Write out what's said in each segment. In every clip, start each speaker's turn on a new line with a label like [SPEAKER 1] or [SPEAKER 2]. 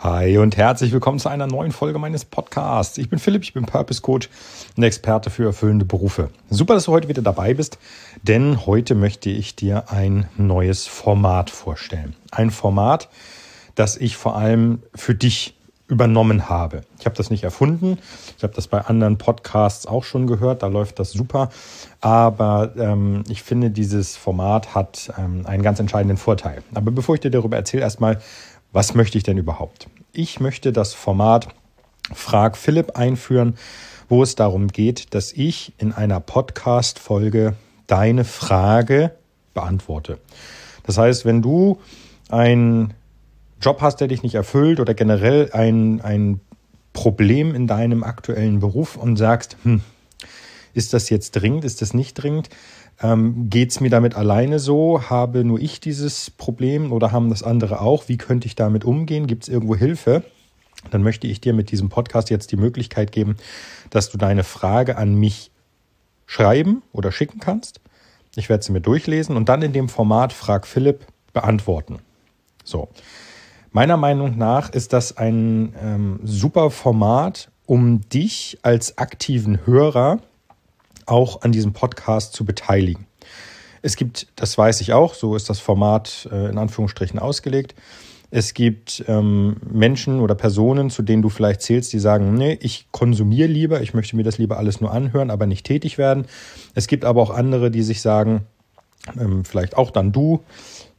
[SPEAKER 1] Hi und herzlich willkommen zu einer neuen Folge meines Podcasts. Ich bin Philipp, ich bin Purpose Coach und Experte für erfüllende Berufe. Super, dass du heute wieder dabei bist, denn heute möchte ich dir ein neues Format vorstellen. Ein Format, das ich vor allem für dich übernommen habe. Ich habe das nicht erfunden. Ich habe das bei anderen Podcasts auch schon gehört. Da läuft das super. Aber ähm, ich finde, dieses Format hat ähm, einen ganz entscheidenden Vorteil. Aber bevor ich dir darüber erzähle, erstmal, was möchte ich denn überhaupt? Ich möchte das Format Frag Philipp einführen, wo es darum geht, dass ich in einer Podcast-Folge deine Frage beantworte. Das heißt, wenn du einen Job hast, der dich nicht erfüllt oder generell ein, ein Problem in deinem aktuellen Beruf und sagst, hm, ist das jetzt dringend, ist das nicht dringend, ähm, Geht es mir damit alleine so? Habe nur ich dieses Problem oder haben das andere auch? Wie könnte ich damit umgehen? Gibt es irgendwo Hilfe? Dann möchte ich dir mit diesem Podcast jetzt die Möglichkeit geben, dass du deine Frage an mich schreiben oder schicken kannst. Ich werde sie mir durchlesen und dann in dem Format Frag Philipp beantworten. So. Meiner Meinung nach ist das ein ähm, super Format, um dich als aktiven Hörer auch an diesem Podcast zu beteiligen. Es gibt, das weiß ich auch, so ist das Format äh, in Anführungsstrichen ausgelegt. Es gibt ähm, Menschen oder Personen, zu denen du vielleicht zählst, die sagen, nee, ich konsumiere lieber, ich möchte mir das lieber alles nur anhören, aber nicht tätig werden. Es gibt aber auch andere, die sich sagen, ähm, vielleicht auch dann du,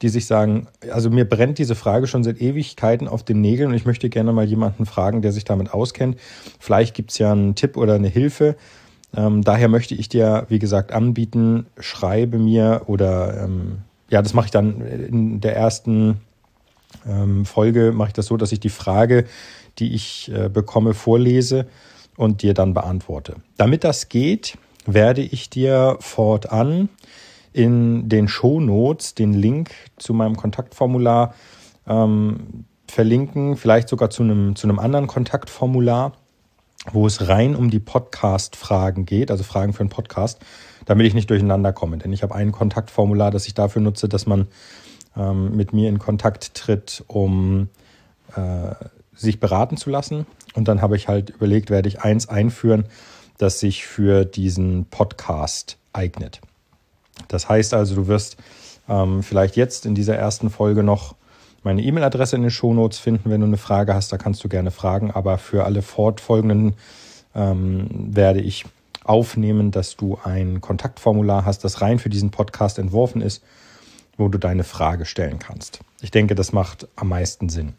[SPEAKER 1] die sich sagen, also mir brennt diese Frage schon seit Ewigkeiten auf den Nägeln und ich möchte gerne mal jemanden fragen, der sich damit auskennt. Vielleicht gibt es ja einen Tipp oder eine Hilfe. Ähm, daher möchte ich dir, wie gesagt, anbieten, schreibe mir oder ähm, ja, das mache ich dann in der ersten ähm, Folge, mache ich das so, dass ich die Frage, die ich äh, bekomme, vorlese und dir dann beantworte. Damit das geht, werde ich dir fortan in den Show Notes den Link zu meinem Kontaktformular ähm, verlinken, vielleicht sogar zu einem, zu einem anderen Kontaktformular wo es rein um die Podcast-Fragen geht, also Fragen für einen Podcast, damit ich nicht durcheinander komme. Denn ich habe ein Kontaktformular, das ich dafür nutze, dass man ähm, mit mir in Kontakt tritt, um äh, sich beraten zu lassen. Und dann habe ich halt überlegt, werde ich eins einführen, das sich für diesen Podcast eignet. Das heißt also, du wirst ähm, vielleicht jetzt in dieser ersten Folge noch meine E-Mail-Adresse in den Shownotes finden. Wenn du eine Frage hast, da kannst du gerne fragen. Aber für alle fortfolgenden ähm, werde ich aufnehmen, dass du ein Kontaktformular hast, das rein für diesen Podcast entworfen ist, wo du deine Frage stellen kannst. Ich denke, das macht am meisten Sinn.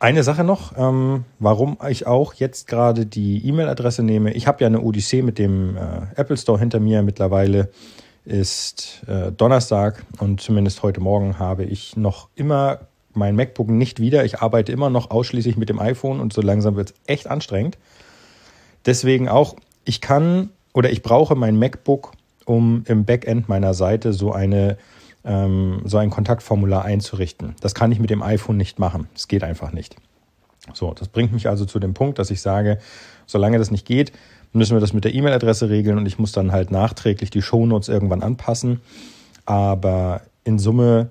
[SPEAKER 1] Eine Sache noch, ähm, warum ich auch jetzt gerade die E-Mail-Adresse nehme. Ich habe ja eine Odyssee mit dem äh, Apple Store hinter mir mittlerweile ist äh, Donnerstag und zumindest heute Morgen habe ich noch immer mein MacBook nicht wieder. Ich arbeite immer noch ausschließlich mit dem iPhone und so langsam wird es echt anstrengend. Deswegen auch, ich kann oder ich brauche mein MacBook, um im Backend meiner Seite so eine ähm, so ein Kontaktformular einzurichten. Das kann ich mit dem iPhone nicht machen. Das geht einfach nicht. So, das bringt mich also zu dem Punkt, dass ich sage, solange das nicht geht, müssen wir das mit der E-Mail-Adresse regeln und ich muss dann halt nachträglich die Shownotes irgendwann anpassen. Aber in Summe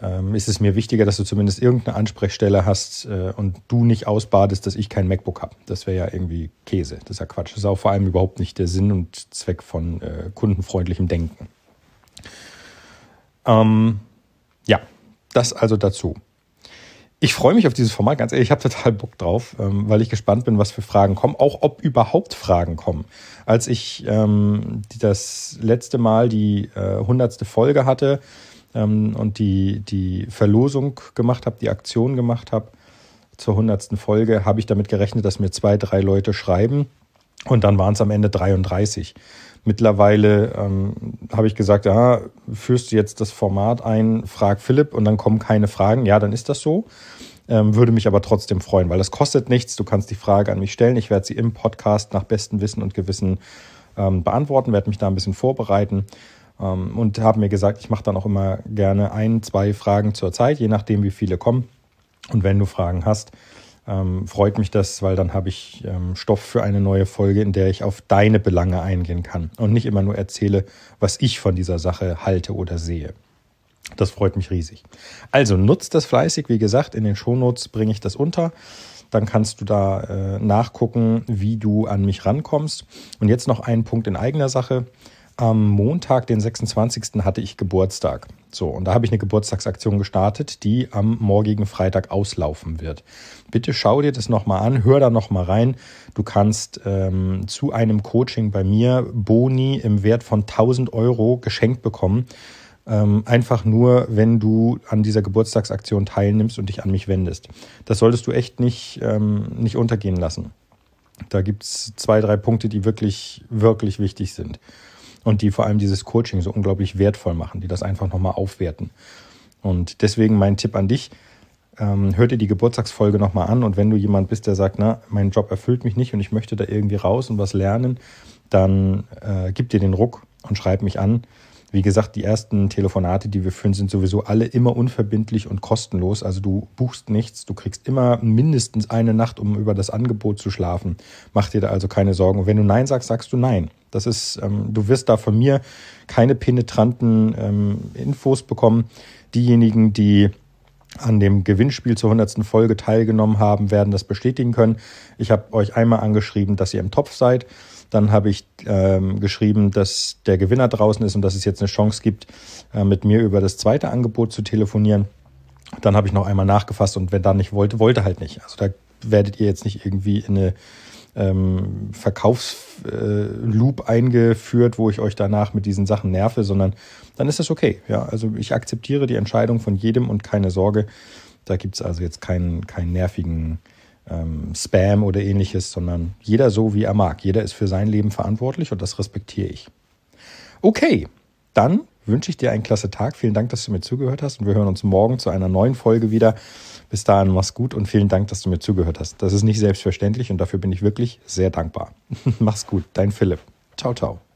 [SPEAKER 1] ähm, ist es mir wichtiger, dass du zumindest irgendeine Ansprechstelle hast äh, und du nicht ausbadest, dass ich kein MacBook habe. Das wäre ja irgendwie Käse. Das ist ja Quatsch. Das ist auch vor allem überhaupt nicht der Sinn und Zweck von äh, kundenfreundlichem Denken. Ähm, ja, das also dazu. Ich freue mich auf dieses Format, ganz ehrlich, ich habe total Bock drauf, ähm, weil ich gespannt bin, was für Fragen kommen, auch ob überhaupt Fragen kommen. Als ich ähm, das letzte Mal die äh, hundertste Folge hatte ähm, und die, die Verlosung gemacht habe, die Aktion gemacht habe zur hundertsten Folge, habe ich damit gerechnet, dass mir zwei, drei Leute schreiben und dann waren es am Ende 33. Mittlerweile ähm, habe ich gesagt, ja, führst du jetzt das Format ein, frag Philipp und dann kommen keine Fragen. Ja, dann ist das so. Ähm, würde mich aber trotzdem freuen, weil das kostet nichts. Du kannst die Frage an mich stellen. Ich werde sie im Podcast nach bestem Wissen und Gewissen ähm, beantworten, werde mich da ein bisschen vorbereiten ähm, und habe mir gesagt, ich mache dann auch immer gerne ein, zwei Fragen zur Zeit, je nachdem, wie viele kommen. Und wenn du Fragen hast, ähm, freut mich das, weil dann habe ich ähm, Stoff für eine neue Folge, in der ich auf deine Belange eingehen kann und nicht immer nur erzähle, was ich von dieser Sache halte oder sehe. Das freut mich riesig. Also nutzt das fleißig. Wie gesagt, in den Shownotes bringe ich das unter. Dann kannst du da äh, nachgucken, wie du an mich rankommst. Und jetzt noch ein Punkt in eigener Sache. Am Montag, den 26. hatte ich Geburtstag. So, und da habe ich eine Geburtstagsaktion gestartet, die am morgigen Freitag auslaufen wird. Bitte schau dir das nochmal an, hör da nochmal rein. Du kannst ähm, zu einem Coaching bei mir Boni im Wert von 1000 Euro geschenkt bekommen. Ähm, einfach nur, wenn du an dieser Geburtstagsaktion teilnimmst und dich an mich wendest. Das solltest du echt nicht, ähm, nicht untergehen lassen. Da gibt es zwei, drei Punkte, die wirklich, wirklich wichtig sind und die vor allem dieses Coaching so unglaublich wertvoll machen, die das einfach nochmal aufwerten. Und deswegen mein Tipp an dich, ähm, hör dir die Geburtstagsfolge nochmal an und wenn du jemand bist, der sagt, na, mein Job erfüllt mich nicht und ich möchte da irgendwie raus und was lernen, dann äh, gib dir den Ruck und schreib mich an. Wie gesagt, die ersten Telefonate, die wir führen, sind sowieso alle immer unverbindlich und kostenlos. Also du buchst nichts, du kriegst immer mindestens eine Nacht, um über das Angebot zu schlafen. Mach dir da also keine Sorgen. Und wenn du Nein sagst, sagst du Nein. Das ist, ähm, du wirst da von mir keine penetranten ähm, Infos bekommen. Diejenigen, die an dem Gewinnspiel zur 100. Folge teilgenommen haben, werden das bestätigen können. Ich habe euch einmal angeschrieben, dass ihr im Topf seid. Dann habe ich ähm, geschrieben, dass der Gewinner draußen ist und dass es jetzt eine Chance gibt, äh, mit mir über das zweite Angebot zu telefonieren. Dann habe ich noch einmal nachgefasst und wer da nicht wollte, wollte halt nicht. Also da werdet ihr jetzt nicht irgendwie in eine ähm, Verkaufsloop äh, eingeführt, wo ich euch danach mit diesen Sachen nerve, sondern dann ist das okay. Ja, also ich akzeptiere die Entscheidung von jedem und keine Sorge. Da gibt es also jetzt keinen, keinen nervigen ähm, Spam oder ähnliches, sondern jeder so, wie er mag. Jeder ist für sein Leben verantwortlich und das respektiere ich. Okay, dann wünsche ich dir einen klasse Tag. Vielen Dank, dass du mir zugehört hast und wir hören uns morgen zu einer neuen Folge wieder. Bis dahin, mach's gut und vielen Dank, dass du mir zugehört hast. Das ist nicht selbstverständlich und dafür bin ich wirklich sehr dankbar. mach's gut, dein Philipp. Ciao, ciao.